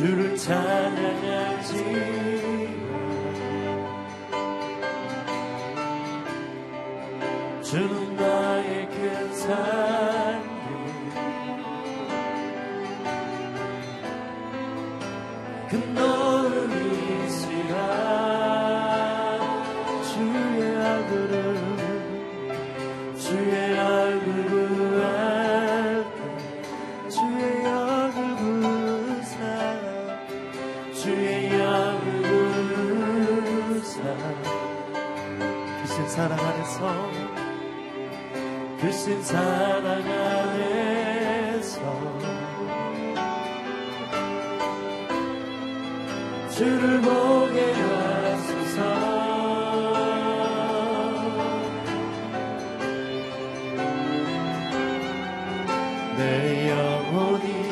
주를 찬양하지. 주신 사랑 안에서 주를 보게 하소서. 내 영혼이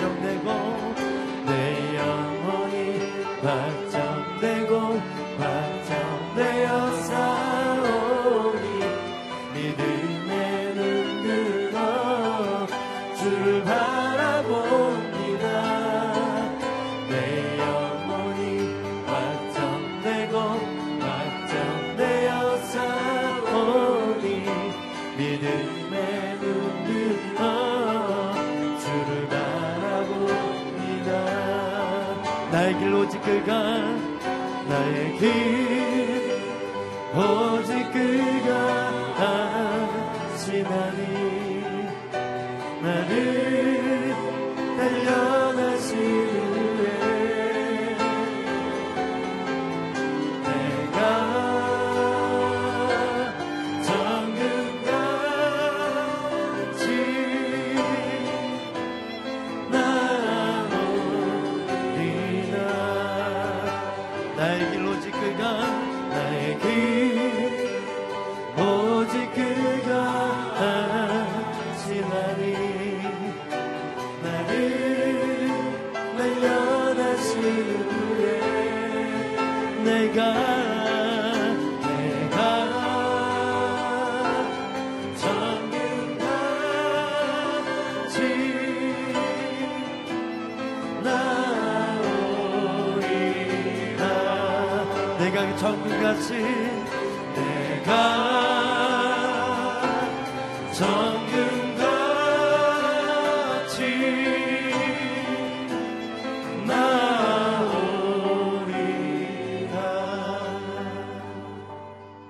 yo 나의 길 오직 그가 나의 길. 오직 그가 아시나니 나를 내가 정금같이 내가 정금같이 나오리라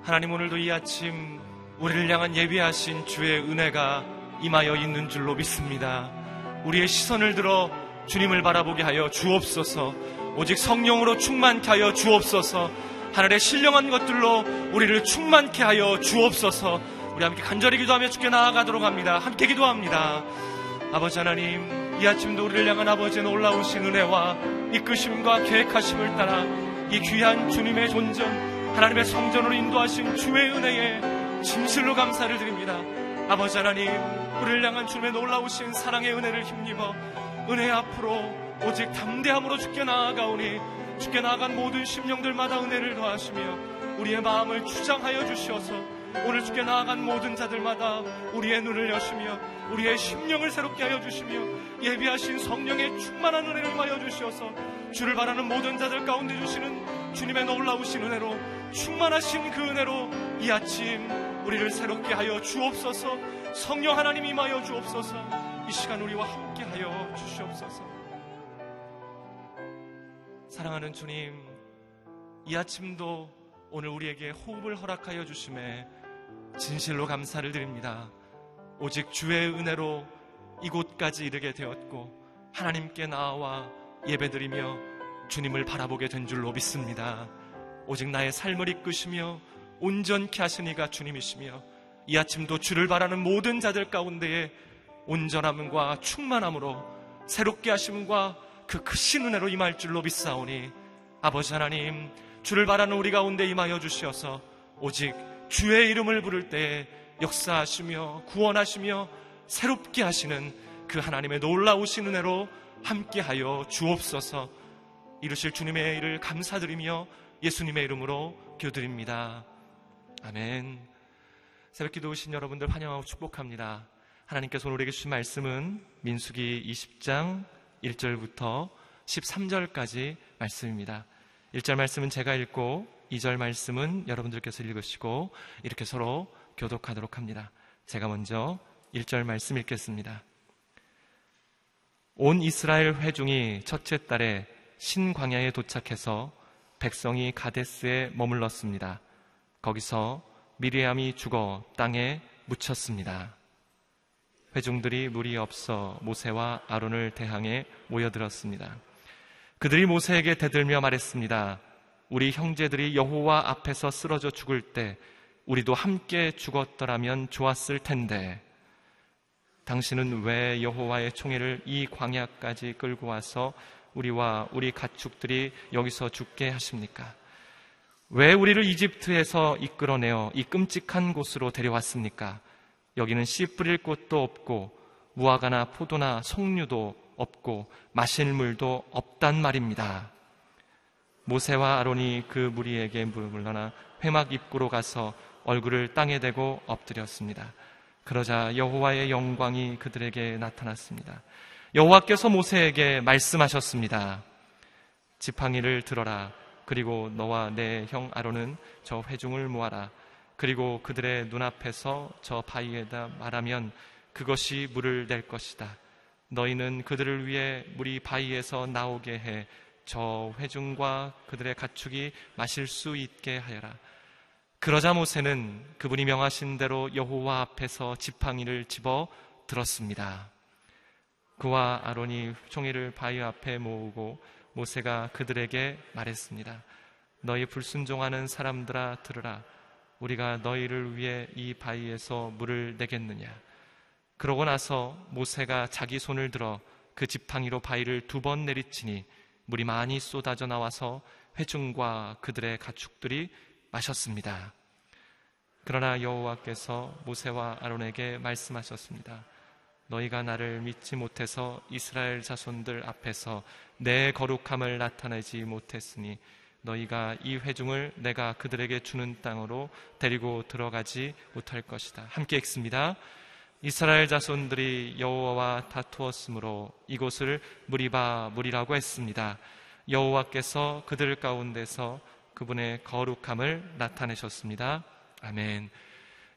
하나님 오늘도 이 아침 우리를 향한 예비하신 주의 은혜가 임하여 있는 줄로 믿습니다. 우리의 시선을 들어 주님을 바라보게 하여 주옵소서 오직 성령으로 충만케 하여 주옵소서. 하늘의 신령한 것들로 우리를 충만케 하여 주옵소서. 우리 함께 간절히 기도하며 주께 나아가도록 합니다. 함께 기도합니다. 아버지 하나님, 이 아침도 우리를 향한 아버지의 놀라우신 은혜와 이끄심과 계획하심을 따라 이 귀한 주님의 존전, 하나님의 성전으로 인도하신 주의 은혜에 진실로 감사를 드립니다. 아버지 하나님, 우리를 향한 주님의 놀라우신 사랑의 은혜를 힘입어 은혜 앞으로 오직 담대함으로 죽게 나아가오니 죽게 나아간 모든 심령들마다 은혜를 더하시며 우리의 마음을 주장하여 주시어서 오늘 죽게 나아간 모든 자들마다 우리의 눈을 여시며 우리의 심령을 새롭게 하여 주시며 예비하신 성령의 충만한 은혜를 마여 주시어서 주를 바라는 모든 자들 가운데 주시는 주님의 놀라우신 은혜로 충만하신 그 은혜로 이 아침 우리를 새롭게 하여 주옵소서. 성령 하나님 임하여 주옵소서. 이 시간 우리와 함께 하여 주시옵소서 사랑하는 주님 이 아침도 오늘 우리에게 호흡을 허락하여 주심에 진실로 감사를 드립니다. 오직 주의 은혜로 이곳까지 이르게 되었고 하나님께 나와 예배드리며 주님을 바라보게 된 줄로 믿습니다. 오직 나의 삶을 이끄시며 온전케 하시니가 주님이시며 이 아침도 주를 바라는 모든 자들 가운데에 온전함과 충만함으로 새롭게 하심과 그 크신 은혜로 임할 줄로 믿사오니 아버지 하나님 주를 바라는 우리 가운데 임하여 주시어서 오직 주의 이름을 부를 때 역사하시며 구원하시며 새롭게 하시는 그 하나님의 놀라우신 은혜로 함께하여 주옵소서 이루실 주님의 일을 감사드리며 예수님의 이름으로 기도드립니다. 아멘. 새벽 기도 오신 여러분들 환영하고 축복합니다. 하나님께서 오늘 우리에게 주신 말씀은 민수기 20장 1절부터 13절까지 말씀입니다. 1절 말씀은 제가 읽고 2절 말씀은 여러분들께서 읽으시고 이렇게 서로 교독하도록 합니다. 제가 먼저 1절 말씀 읽겠습니다. 온 이스라엘 회중이 첫째 달에 신광야에 도착해서 백성이 가데스에 머물렀습니다. 거기서 미리암이 죽어 땅에 묻혔습니다. 회중들이 물이 없어 모세와 아론을 대항해 모여들었습니다. 그들이 모세에게 대들며 말했습니다. 우리 형제들이 여호와 앞에서 쓰러져 죽을 때 우리도 함께 죽었더라면 좋았을 텐데 당신은 왜 여호와의 총애를 이 광야까지 끌고 와서 우리와 우리 가축들이 여기서 죽게 하십니까? 왜 우리를 이집트에서 이끌어내어 이 끔찍한 곳으로 데려왔습니까? 여기는 씨 뿌릴 곳도 없고 무화과나 포도나 석류도 없고 마실 물도 없단 말입니다. 모세와 아론이 그 무리에게 물러나 회막 입구로 가서 얼굴을 땅에 대고 엎드렸습니다. 그러자 여호와의 영광이 그들에게 나타났습니다. 여호와께서 모세에게 말씀하셨습니다. 지팡이를 들어라. 그리고 너와 내 형 아론은 저 회중을 모아라. 그리고 그들의 눈앞에서 저 바위에다 말하면 그것이 물을 낼 것이다. 너희는 그들을 위해 물이 바위에서 나오게 해 저 회중과 그들의 가축이 마실 수 있게 하여라. 그러자 모세는 그분이 명하신 대로 여호와 앞에서 지팡이를 집어 들었습니다. 그와 아론이 종이를 바위 앞에 모으고 모세가 그들에게 말했습니다. 너희 불순종하는 사람들아 들으라. 우리가 너희를 위해 이 바위에서 물을 내겠느냐. 그러고 나서 모세가 자기 손을 들어 그 지팡이로 바위를 두 번 내리치니 물이 많이 쏟아져 나와서 회중과 그들의 가축들이 마셨습니다. 그러나 여호와께서 모세와 아론에게 말씀하셨습니다. 너희가 나를 믿지 못해서 이스라엘 자손들 앞에서 내 거룩함을 나타내지 못했으니 너희가 이 회중을 내가 그들에게 주는 땅으로 데리고 들어가지 못할 것이다. 함께 읽습니다. 이스라엘 자손들이 여호와와 다투었으므로 이곳을 무리바 무리라고 했습니다. 여호와께서 그들 가운데서 그분의 거룩함을 나타내셨습니다. 아멘.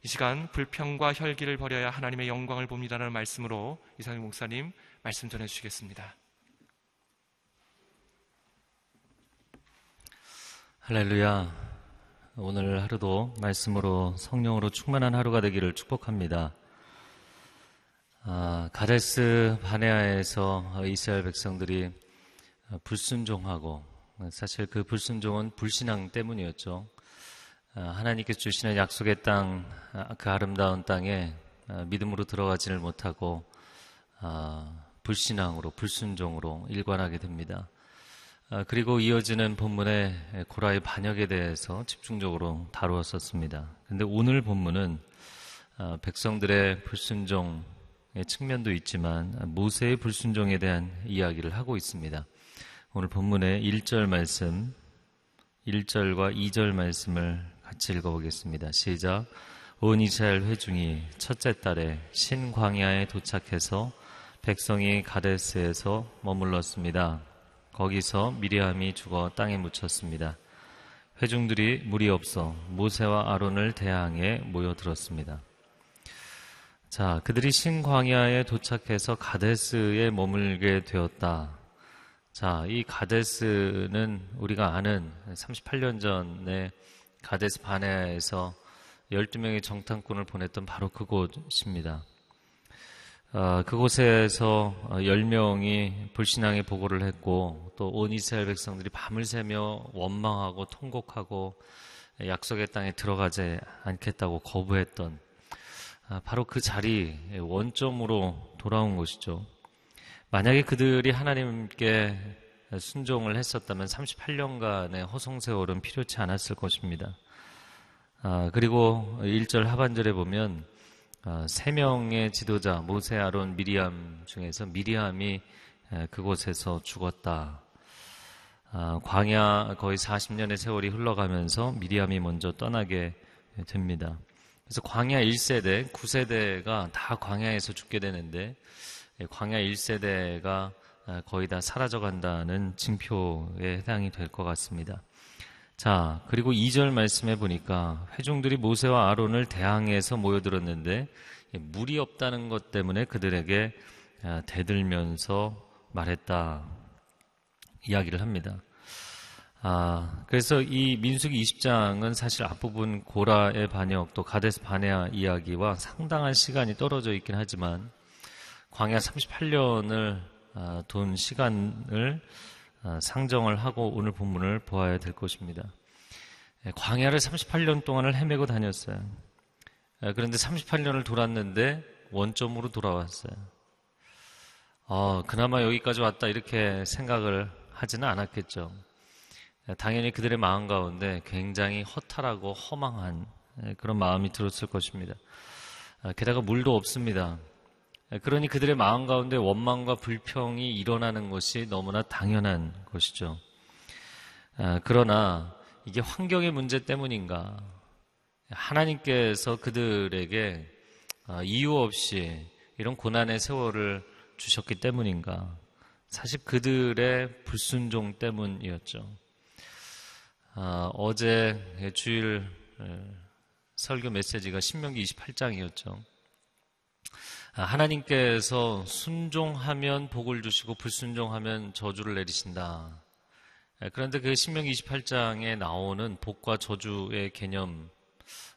이 시간 불평과 혈기를 버려야 하나님의 영광을 봅니다라는 말씀으로 이상희 목사님 말씀 전해 주시겠습니다. 할렐루야. 오늘 하루도 말씀으로 성령으로 충만한 하루가 되기를 축복합니다. 아, 가데스 바네아에서 이스라엘 백성들이 불순종하고 사실 그 불순종은 불신앙 때문이었죠. 아, 하나님께서 주시는 약속의 땅, 그 아름다운 땅에 믿음으로 들어가지를 못하고 불신앙으로 불순종으로 일관하게 됩니다. 아, 그리고 이어지는 본문의 고라의 반역에 대해서 집중적으로 다루었었습니다. 근데 오늘 본문은 아, 백성들의 불순종의 측면도 있지만 모세의 불순종에 대한 이야기를 하고 있습니다. 오늘 본문의 1절 말씀, 1절과 2절 말씀을 같이 읽어보겠습니다. 시작. 온 이스라엘 회중이 첫째 달에 신광야에 도착해서 백성이 가데스에서 머물렀습니다. 거기서 미리암이 죽어 땅에 묻혔습니다. 회중들이 물이 없어 모세와 아론을 대항해 모여들었습니다. 자, 그들이 신광야에 도착해서 가데스에 머물게 되었다. 자, 이 가데스는 우리가 아는 38년 전에 가데스 바네아에서 12명의 정탐꾼을 보냈던 바로 그곳입니다. 어, 그곳에서 10명이 불신앙의 보고를 했고 또 온 이스라엘 백성들이 밤을 새며 원망하고 통곡하고 약속의 땅에 들어가지 않겠다고 거부했던 아, 바로 그 자리 원점으로 돌아온 것이죠. 만약에 그들이 하나님께 순종을 했었다면 38년간의 허송 세월은 필요치 않았을 것입니다. 아, 그리고 1절 하반절에 보면 어, 세 명의 지도자 모세, 아론, 미리암 중에서 미리암이 그곳에서 죽었다. 아, 광야 거의 40년의 세월이 흘러가면서 미리암이 먼저 떠나게 됩니다. 그래서 광야 1세대, 9세대가 다 광야에서 죽게 되는데 광야 1세대가 거의 다 사라져 간다는 징표에 해당이 될 것 같습니다. 자, 그리고 2절 말씀해 보니까 회중들이 모세와 아론을 대항해서 모여들었는데 물이 없다는 것 때문에 그들에게 아, 대들면서 말했다. 이야기를 합니다. 아, 그래서 이 민수기 20장은 사실 앞부분 고라의 반역 또 가데스 바네아 이야기와 상당한 시간이 떨어져 있긴 하지만 광야 38년을 아, 돈 시간을 어, 상정을 하고 오늘 본문을 보아야 될 것입니다. 예, 광야를 38년 동안을 헤매고 다녔어요. 예, 그런데 38년을 돌았는데 원점으로 돌아왔어요. 어, 그나마 여기까지 왔다 이렇게 생각을 하지는 않았겠죠. 예, 당연히 그들의 마음 가운데 굉장히 허탈하고 허망한 그런 마음이 들었을 것입니다. 아, 게다가 물도 없습니다. 예, 그러니 그들의 마음 가운데 원망과 불평이 일어나는 것이 너무나 당연한 것이죠. 아, 그러나 이게 환경의 문제 때문인가? 하나님께서 그들에게 아, 이유 없이 이런 고난의 세월을 주셨기 때문인가? 사실 그들의 불순종 때문이었죠. 어제 주일 설교 메시지가 신명기 28장이었죠. 아, 하나님께서 순종하면 복을 주시고 불순종하면 저주를 내리신다. 아, 그런데 그 신명 28장에 나오는 복과 저주의 개념,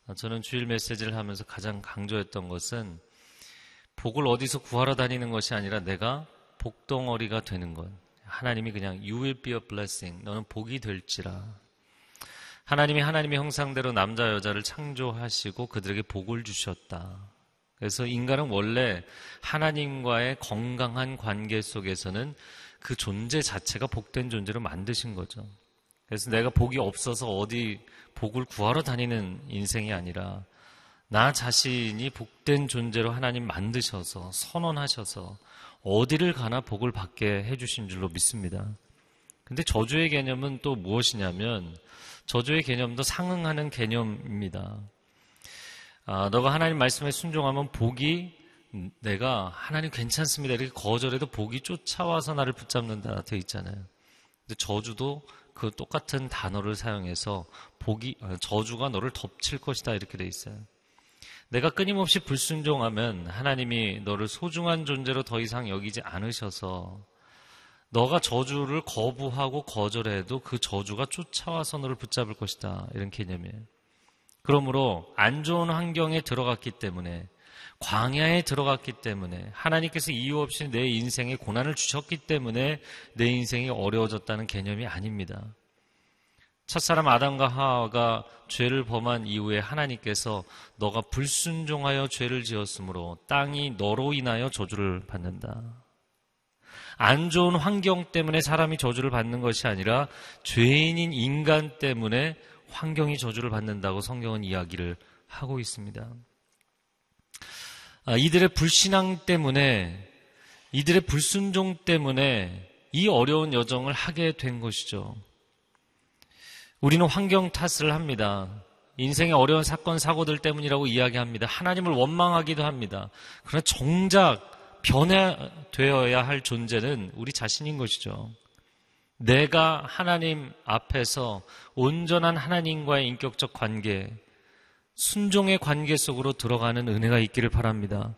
아, 저는 주일 메시지를 하면서 가장 강조했던 것은 복을 어디서 구하러 다니는 것이 아니라 내가 복덩어리가 되는 것. 하나님이 그냥 you will be a blessing. 너는 복이 될지라. 하나님이 하나님의 형상대로 남자 여자를 창조하시고 그들에게 복을 주셨다. 그래서 인간은 원래 하나님과의 건강한 관계 속에서는 그 존재 자체가 복된 존재로 만드신 거죠. 그래서 내가 복이 없어서 어디 복을 구하러 다니는 인생이 아니라 나 자신이 복된 존재로 하나님 만드셔서 선언하셔서 어디를 가나 복을 받게 해주신 줄로 믿습니다. 근데 저주의 개념은 또 무엇이냐면 저주의 개념도 상응하는 개념입니다. 아, 너가 하나님 말씀에 순종하면 복이 내가 하나님 괜찮습니다. 이렇게 거절해도 복이 쫓아와서 나를 붙잡는다 되어 있잖아요. 근데 저주도 그 똑같은 단어를 사용해서 복이 아, 저주가 너를 덮칠 것이다 이렇게 되어 있어요. 내가 끊임없이 불순종하면 하나님이 너를 소중한 존재로 더 이상 여기지 않으셔서 너가 저주를 거부하고 거절해도 그 저주가 쫓아와서 너를 붙잡을 것이다. 이런 개념이에요. 그러므로 안 좋은 환경에 들어갔기 때문에 광야에 들어갔기 때문에 하나님께서 이유 없이 내 인생에 고난을 주셨기 때문에 내 인생이 어려워졌다는 개념이 아닙니다. 첫사람 아담과 하와가 죄를 범한 이후에 하나님께서 너가 불순종하여 죄를 지었으므로 땅이 너로 인하여 저주를 받는다. 안 좋은 환경 때문에 사람이 저주를 받는 것이 아니라 죄인인 인간 때문에 환경이 저주를 받는다고 성경은 이야기를 하고 있습니다. 아, 이들의 불신앙 때문에 이들의 불순종 때문에 이 어려운 여정을 하게 된 것이죠. 우리는 환경 탓을 합니다. 인생의 어려운 사건, 사고들 때문이라고 이야기합니다. 하나님을 원망하기도 합니다. 그러나 정작 변화되어야 할 존재는 우리 자신인 것이죠. 내가 하나님 앞에서 온전한 하나님과의 인격적 관계, 순종의 관계 속으로 들어가는 은혜가 있기를 바랍니다.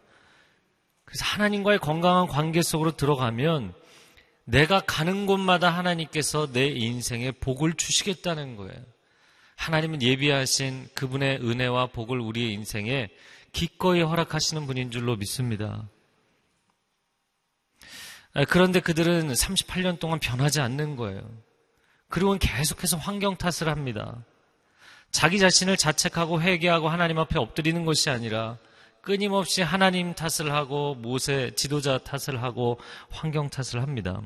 그래서 하나님과의 건강한 관계 속으로 들어가면 내가 가는 곳마다 하나님께서 내 인생에 복을 주시겠다는 거예요. 하나님은 예비하신 그분의 은혜와 복을 우리의 인생에 기꺼이 허락하시는 분인 줄로 믿습니다. 아, 그런데 그들은 38년 동안 변하지 않는 거예요. 그리고 계속해서 환경 탓을 합니다. 자기 자신을 자책하고 회개하고 하나님 앞에 엎드리는 것이 아니라 끊임없이 하나님 탓을 하고 모세 지도자 탓을 하고 환경 탓을 합니다.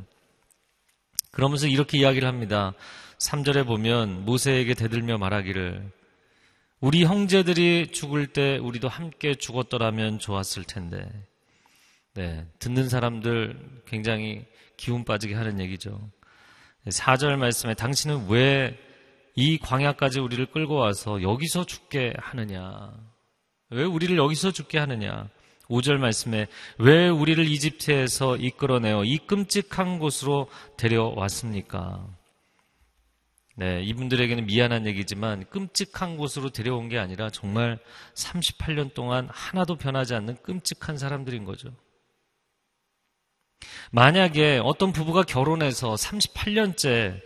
그러면서 이렇게 이야기를 합니다. 3절에 보면 모세에게 대들며 말하기를 우리 형제들이 죽을 때 우리도 함께 죽었더라면 좋았을 텐데. 네, 듣는 사람들 굉장히 기운 빠지게 하는 얘기죠. 4절 말씀에 당신은 왜 이 광야까지 우리를 끌고 와서 여기서 죽게 하느냐? 왜 우리를 여기서 죽게 하느냐? 5절 말씀에 왜 우리를 이집트에서 이끌어내어 이 끔찍한 곳으로 데려왔습니까? 네, 이분들에게는 미안한 얘기지만 끔찍한 곳으로 데려온 게 아니라 정말 38년 동안 하나도 변하지 않는 끔찍한 사람들인 거죠. 만약에 어떤 부부가 결혼해서 38년째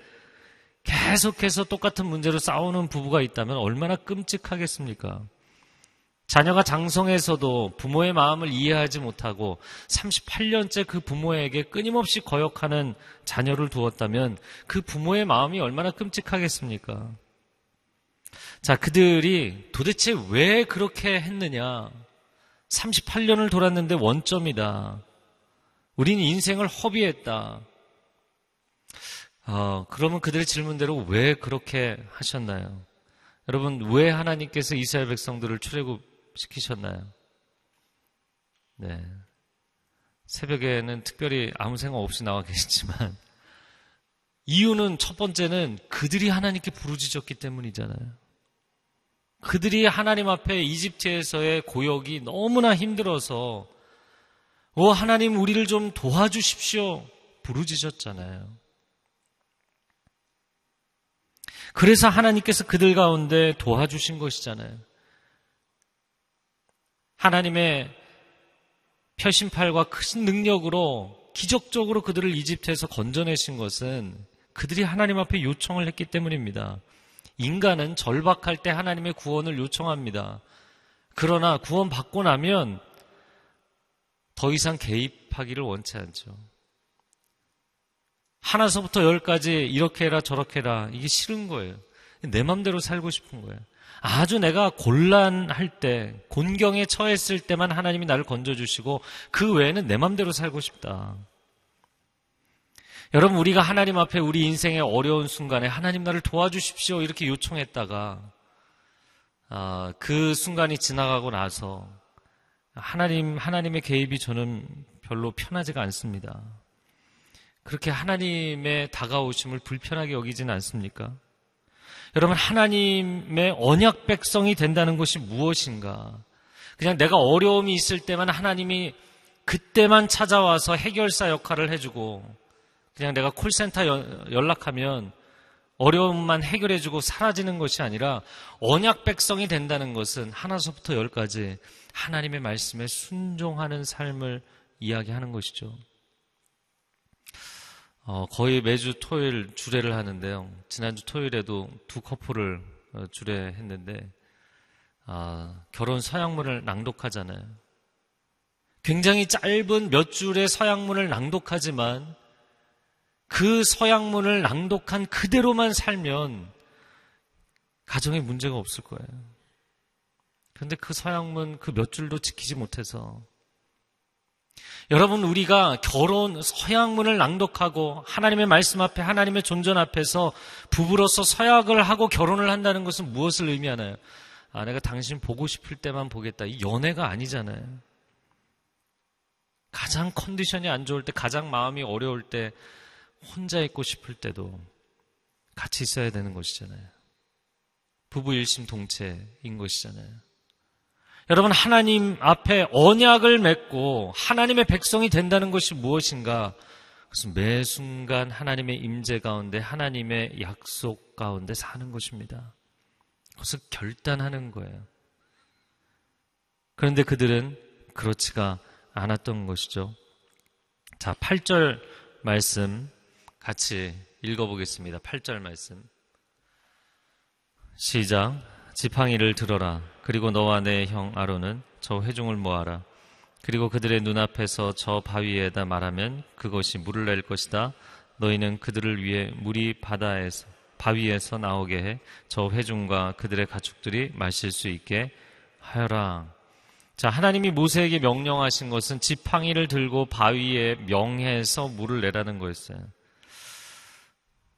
계속해서 똑같은 문제로 싸우는 부부가 있다면 얼마나 끔찍하겠습니까? 자녀가 장성해서도 부모의 마음을 이해하지 못하고 38년째 그 부모에게 끊임없이 거역하는 자녀를 두었다면 그 부모의 마음이 얼마나 끔찍하겠습니까? 자, 그들이 도대체 왜 그렇게 했느냐? 38년을 돌았는데 원점이다. 우리는 인생을 허비했다. 어, 그러면 그들의 질문대로 왜 그렇게 하셨나요? 여러분, 왜 하나님께서 이스라엘 백성들을 출애굽 시키셨나요? 네. 새벽에는 특별히 아무 생각 없이 나와 계시지만 이유는 첫 번째는 그들이 하나님께 부르짖었기 때문이잖아요. 그들이 하나님 앞에 이집트에서의 고역이 너무나 힘들어서 오 하나님 우리를 좀 도와주십시오 부르짖었잖아요. 그래서 하나님께서 그들 가운데 도와주신 것이잖아요. 하나님의 표심팔과 큰 능력으로 기적적으로 그들을 이집트에서 건져내신 것은 그들이 하나님 앞에 요청을 했기 때문입니다. 인간은 절박할 때 하나님의 구원을 요청합니다. 그러나 구원받고 나면 더 이상 개입하기를 원치 않죠. 하나서부터 열까지 이렇게 해라 저렇게 해라 이게 싫은 거예요. 내 맘대로 살고 싶은 거예요. 아주 내가 곤란할 때, 곤경에 처했을 때만 하나님이 나를 건져주시고 그 외에는 내 맘대로 살고 싶다. 여러분, 우리가 하나님 앞에 우리 인생의 어려운 순간에 하나님 나를 도와주십시오. 이렇게 요청했다가, 아, 그 순간이 지나가고 나서 하나님, 하나님의 개입이 저는 별로 편하지가 않습니다. 그렇게 하나님의 다가오심을 불편하게 여기지는 않습니까? 여러분, 하나님의 언약 백성이 된다는 것이 무엇인가? 그냥 내가 어려움이 있을 때만 하나님이 그때만 찾아와서 해결사 역할을 해주고, 그냥 내가 콜센터 연락하면 어려움만 해결해주고 사라지는 것이 아니라 언약 백성이 된다는 것은 하나서부터 열까지 하나님의 말씀에 순종하는 삶을 이야기하는 것이죠. 어, 거의 매주 토요일 주례를 하는데요. 지난주 토요일에도 두 커플을 어, 주례했는데 아, 결혼 서약문을 낭독하잖아요. 굉장히 짧은 몇 줄의 서약문을 낭독하지만 그 서약문을 낭독한 그대로만 살면 가정에 문제가 없을 거예요. 그런데 그 서약문 그 몇 줄도 지키지 못해서 여러분 우리가 결혼 서약문을 낭독하고 하나님의 말씀 앞에 하나님의 존전 앞에서 부부로서 서약을 하고 결혼을 한다는 것은 무엇을 의미하나요? 아 내가 당신 보고 싶을 때만 보겠다. 이 연애가 아니잖아요. 가장 컨디션이 안 좋을 때, 가장 마음이 어려울 때, 혼자 있고 싶을 때도 같이 있어야 되는 것이잖아요. 부부 일심 동체인 것이잖아요. 여러분, 하나님 앞에 언약을 맺고 하나님의 백성이 된다는 것이 무엇인가? 그것은 매 순간 하나님의 임재 가운데 하나님의 약속 가운데 사는 것입니다. 그것을 결단하는 거예요. 그런데 그들은 그렇지가 않았던 것이죠. 자, 8절 말씀 같이 읽어보겠습니다. 8절 말씀. 시작. 지팡이를 들어라. 그리고 너와 내 형 아론은 저 회중을 모아라. 그리고 그들의 눈앞에서 저 바위에다 말하면 그것이 물을 낼 것이다. 너희는 그들을 위해 물이 바다에서 바위에서 나오게 해 저 회중과 그들의 가축들이 마실 수 있게 하여라. 자, 하나님이 모세에게 명령하신 것은 지팡이를 들고 바위에 명해서 물을 내라는 거였어요.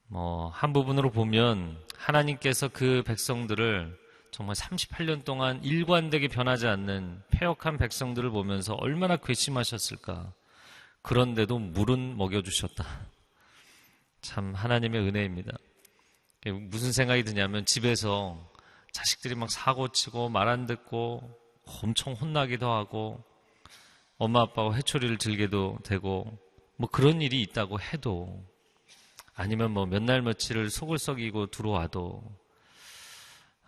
뭐, 한 부분으로 보면 하나님께서 그 백성들을 정말 38년 동안 일관되게 변하지 않는 폐역한 백성들을 보면서 얼마나 괘씸하셨을까. 그런데도 물은 먹여주셨다. 참 하나님의 은혜입니다. 무슨 생각이 드냐면 집에서 자식들이 막 사고 치고 말 안 듣고 엄청 혼나기도 하고 엄마 아빠가 회초리를 들게도 되고 뭐 그런 일이 있다고 해도 아니면 뭐 몇 날 며칠을 속을 썩이고 들어와도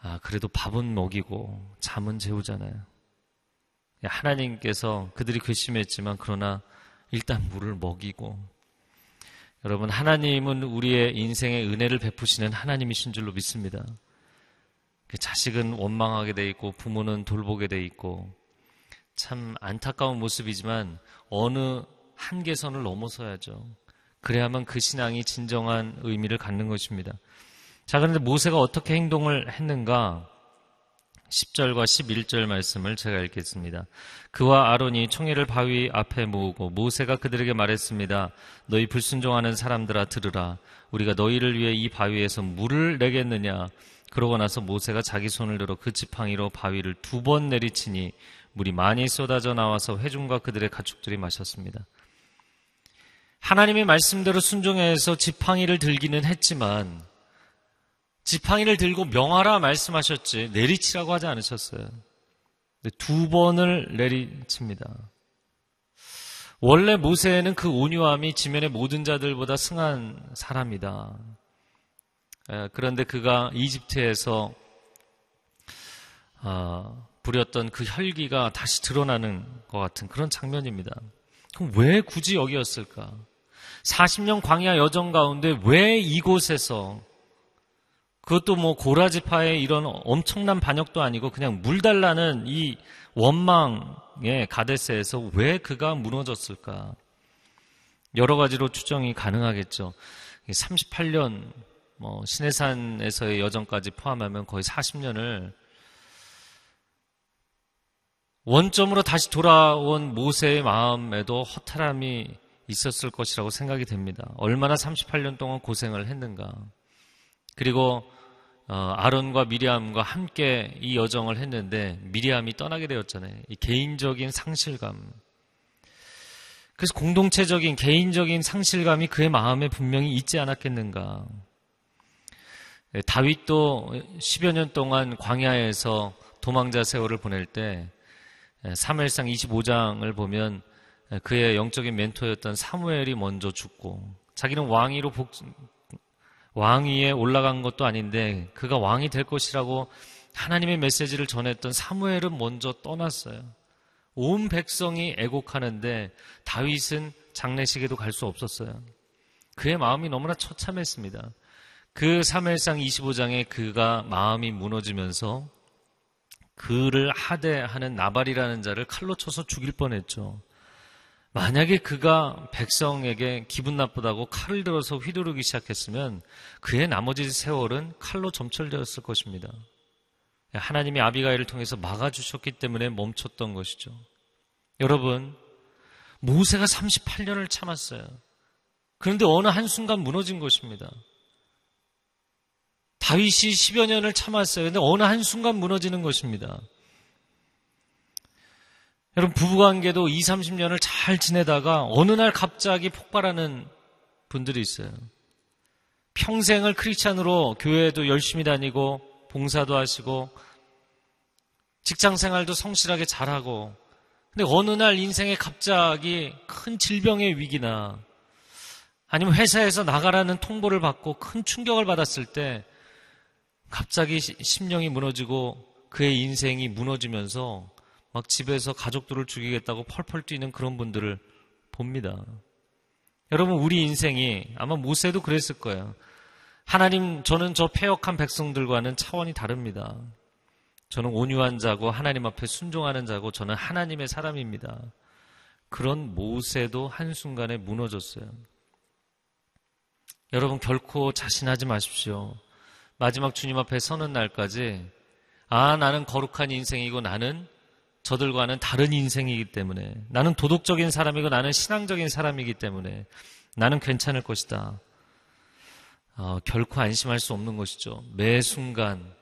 아 그래도 밥은 먹이고 잠은 재우잖아요. 하나님께서 그들이 괘씸했지만 그러나 일단 물을 먹이고 여러분 하나님은 우리의 인생의 은혜를 베푸시는 하나님이신 줄로 믿습니다. 그 자식은 원망하게 돼 있고 부모는 돌보게 돼 있고 참 안타까운 모습이지만 어느 한계선을 넘어서야죠. 그래야만 그 신앙이 진정한 의미를 갖는 것입니다. 자, 그런데 모세가 어떻게 행동을 했는가? 10절과 11절 말씀을 제가 읽겠습니다. 그와 아론이 총회를 바위 앞에 모으고 모세가 그들에게 말했습니다. 너희 불순종하는 사람들아 들으라. 우리가 너희를 위해 이 바위에서 물을 내겠느냐? 그러고 나서 모세가 자기 손을 들어 그 지팡이로 바위를 두 번 내리치니 물이 많이 쏟아져 나와서 회중과 그들의 가축들이 마셨습니다. 하나님의 말씀대로 순종해서 지팡이를 들기는 했지만 지팡이를 들고 명하라 말씀하셨지 내리치라고 하지 않으셨어요. 두 번을 내리칩니다. 원래 모세는 그 온유함이 지면의 모든 자들보다 승한 사람이다. 그런데 그가 이집트에서 어, 부렸던 그 혈기가 다시 드러나는 것 같은 그런 장면입니다. 그럼 왜 굳이 여기였을까? 40년 광야 여정 가운데 왜 이곳에서 그것도 뭐 고라지파의 이런 엄청난 반역도 아니고 그냥 물 달라는 이 원망의 가데스에서 왜 그가 무너졌을까? 여러 가지로 추정이 가능하겠죠. 38년 뭐 신해산에서의 여정까지 포함하면 거의 40년을 원점으로 다시 돌아온 모세의 마음에도 허탈함이 있었을 것이라고 생각이 됩니다. 얼마나 38년 동안 고생을 했는가. 그리고 어, 아론과 미리암과 함께 이 여정을 했는데 미리암이 떠나게 되었잖아요. 이 개인적인 상실감. 그래서 공동체적인 개인적인 상실감이 그의 마음에 분명히 있지 않았겠는가. 예, 다윗도 10여 년 동안 광야에서 도망자 세월을 보낼 때 3일상 예, 25장을 보면 예, 그의 영적인 멘토였던 사무엘이 먼저 죽고 자기는 왕위로 복, 왕위에 올라간 것도 아닌데 그가 왕이 될 것이라고 하나님의 메시지를 전했던 사무엘은 먼저 떠났어요. 온 백성이 애곡하는데 다윗은 장례식에도 갈 수 없었어요. 그의 마음이 너무나 처참했습니다. 그 3일상 25장에 그가 마음이 무너지면서 그를 하대하는 나발이라는 자를 칼로 쳐서 죽일 뻔했죠. 만약에 그가 백성에게 기분 나쁘다고 칼을 들어서 휘두르기 시작했으면 그의 나머지 세월은 칼로 점철되었을 것입니다. 하나님이 아비가일을 통해서 막아주셨기 때문에 멈췄던 것이죠. 여러분, 모세가 38년을 참았어요. 그런데 어느 한순간 무너진 것입니다. 다윗이 10여 년을 참았어요. 근데 어느 한순간 무너지는 것입니다. 여러분, 부부관계도 20, 30년을 잘 지내다가 어느 날 갑자기 폭발하는 분들이 있어요. 평생을 크리스찬으로 교회에도 열심히 다니고 봉사도 하시고 직장 생활도 성실하게 잘하고 근데 어느 날 인생에 갑자기 큰 질병의 위기나 아니면 회사에서 나가라는 통보를 받고 큰 충격을 받았을 때 갑자기 심령이 무너지고 그의 인생이 무너지면서 막 집에서 가족들을 죽이겠다고 펄펄 뛰는 그런 분들을 봅니다. 여러분, 우리 인생이 아마 모세도 그랬을 거예요. 하나님, 저는 저 폐역한 백성들과는 차원이 다릅니다. 저는 온유한 자고 하나님 앞에 순종하는 자고 저는 하나님의 사람입니다. 그런 모세도 한순간에 무너졌어요. 여러분, 결코 자신하지 마십시오. 마지막 주님 앞에 서는 날까지, 아, 나는 거룩한 인생이고 나는 저들과는 다른 인생이기 때문에 나는 도덕적인 사람이고 나는 신앙적인 사람이기 때문에 나는 괜찮을 것이다. 어, 결코 안심할 수 없는 것이죠. 매 순간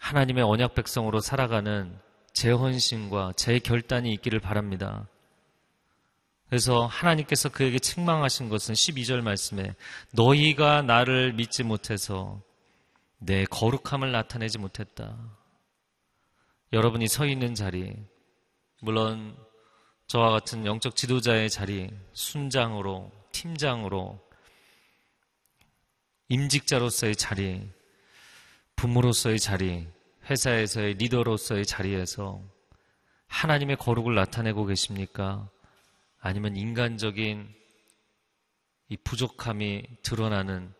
하나님의 언약 백성으로 살아가는 제 헌신과 제 결단이 있기를 바랍니다. 그래서 하나님께서 그에게 책망하신 것은 12절 말씀에 너희가 나를 믿지 못해서 내 거룩함을 나타내지 못했다. 여러분이 서 있는 자리, 물론 저와 같은 영적 지도자의 자리, 순장으로, 팀장으로, 임직자로서의 자리, 부모로서의 자리, 회사에서의 리더로서의 자리에서 하나님의 거룩을 나타내고 계십니까? 아니면 인간적인 이 부족함이 드러나는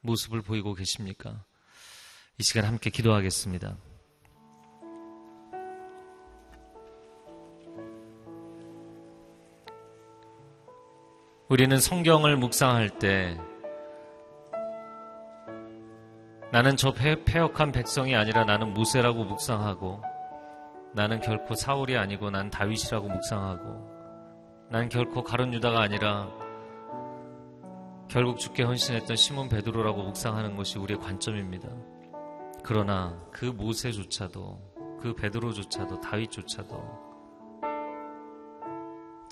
모습을 보이고 계십니까? 이 시간 함께 기도하겠습니다. 우리는 성경을 묵상할 때 나는 저 폐역한 백성이 아니라 나는 무세라고 묵상하고 나는 결코 사울이 아니고 난 다윗이라고 묵상하고 난 결코 가론 유다가 아니라 결국 죽게 헌신했던 시몬 베드로라고 묵상하는 것이 우리의 관점입니다. 그러나 그 모세조차도 그 베드로조차도 다윗조차도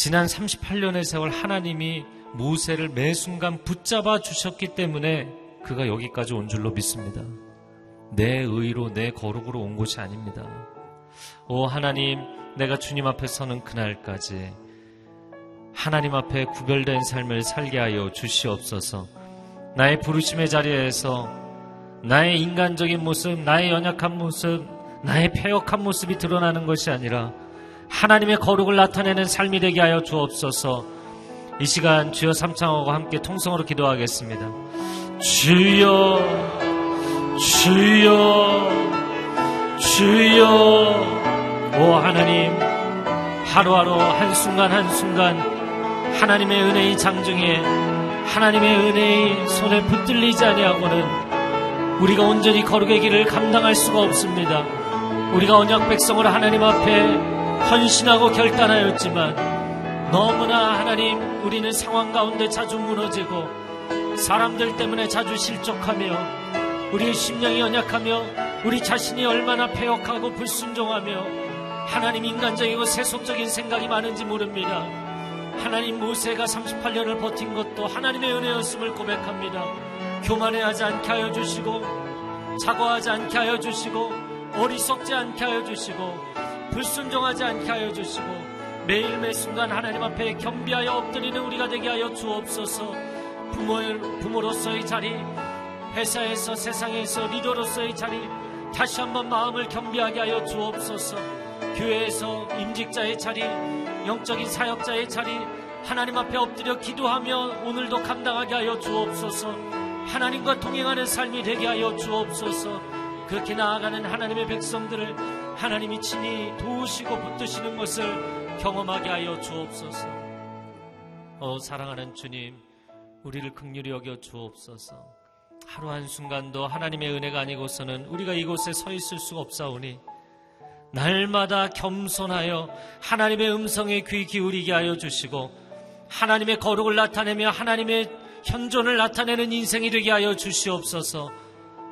지난 38년의 세월 하나님이 모세를 매 순간 붙잡아 주셨기 때문에 그가 여기까지 온 줄로 믿습니다. 내 의로 내 거룩으로 온 것이 아닙니다. 오 하나님, 내가 주님 앞에 서는 그날까지 하나님 앞에 구별된 삶을 살게 하여 주시옵소서. 나의 부르심의 자리에서 나의 인간적인 모습, 나의 연약한 모습, 나의 폐역한 모습이 드러나는 것이 아니라 하나님의 거룩을 나타내는 삶이 되게 하여 주옵소서. 이 시간 주여 삼창하고 함께 통성으로 기도하겠습니다. 주여, 주여, 주여, 오 하나님, 하루하루 한순간 한순간 하나님의 은혜의 장중에 하나님의 은혜의 손에 붙들리지 아니하고는 우리가 온전히 거룩의 길을 감당할 수가 없습니다. 우리가 언약 백성으로 하나님 앞에 헌신하고 결단하였지만 너무나 하나님 우리는 상황 가운데 자주 무너지고 사람들 때문에 자주 실족하며 우리의 심령이 연약하며 우리 자신이 얼마나 폐역하고 불순종하며 하나님 인간적이고 세속적인 생각이 많은지 모릅니다. 하나님 모세가 38년을 버틴 것도 하나님의 은혜였음을 고백합니다. 교만해하지 않게 하여 주시고 사과하지 않게 하여 주시고 어리석지 않게 하여 주시고 불순종하지 않게 하여 주시고 매일 매 순간 하나님 앞에 겸비하여 엎드리는 우리가 되게 하여 주옵소서 부모, 부모로서의 자리 회사에서 세상에서 리더로서의 자리 다시 한번 마음을 겸비하게 하여 주옵소서 교회에서 임직자의 자리 영적인 사역자의 자리 하나님 앞에 엎드려 기도하며 오늘도 감당하게 하여 주옵소서. 하나님과 동행하는 삶이 되게 하여 주옵소서. 그렇게 나아가는 하나님의 백성들을 하나님이 친히 도우시고 붙드시는 것을 경험하게 하여 주옵소서. 어, 사랑하는 주님, 우리를 극률히 여겨 주옵소서. 하루 한순간도 하나님의 은혜가 아니고서는 우리가 이곳에 서 있을 수가 없사오니 날마다 겸손하여 하나님의 음성에 귀 기울이게 하여 주시고 하나님의 거룩을 나타내며 하나님의 현존을 나타내는 인생이 되게 하여 주시옵소서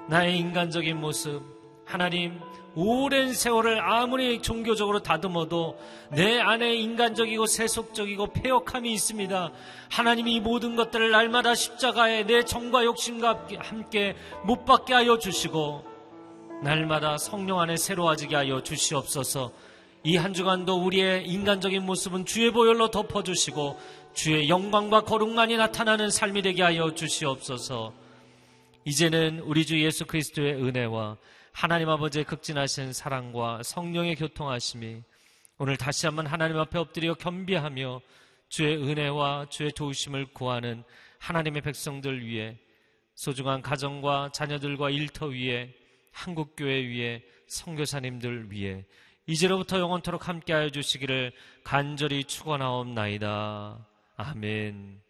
나의 인간적인 모습 하나님 오랜 세월을 아무리 종교적으로 다듬어도 내 안에 인간적이고 세속적이고 폐역함이 있습니다. 하나님이 이 모든 것들을 날마다 십자가에 내 정과 욕심과 함께 못 받게 하여 주시고 날마다 성령 안에 새로워지게 하여 주시옵소서. 이 한 주간도 우리의 인간적인 모습은 주의 보혈로 덮어주시고 주의 영광과 거룩만이 나타나는 삶이 되게 하여 주시옵소서. 이제는 우리 주 예수 그리스도의 은혜와 하나님 아버지의 극진하신 사랑과 성령의 교통하심이 오늘 다시 한번 하나님 앞에 엎드려 겸비하며 주의 은혜와 주의 도우심을 구하는 하나님의 백성들 위해 소중한 가정과 자녀들과 일터 위에 한국교회 위에 성교사님들 위해 이제로부터 영원토록 함께하여 주시기를 간절히 축원하옵나이다. 아멘.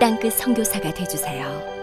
땅끝 선교사가 되주세요.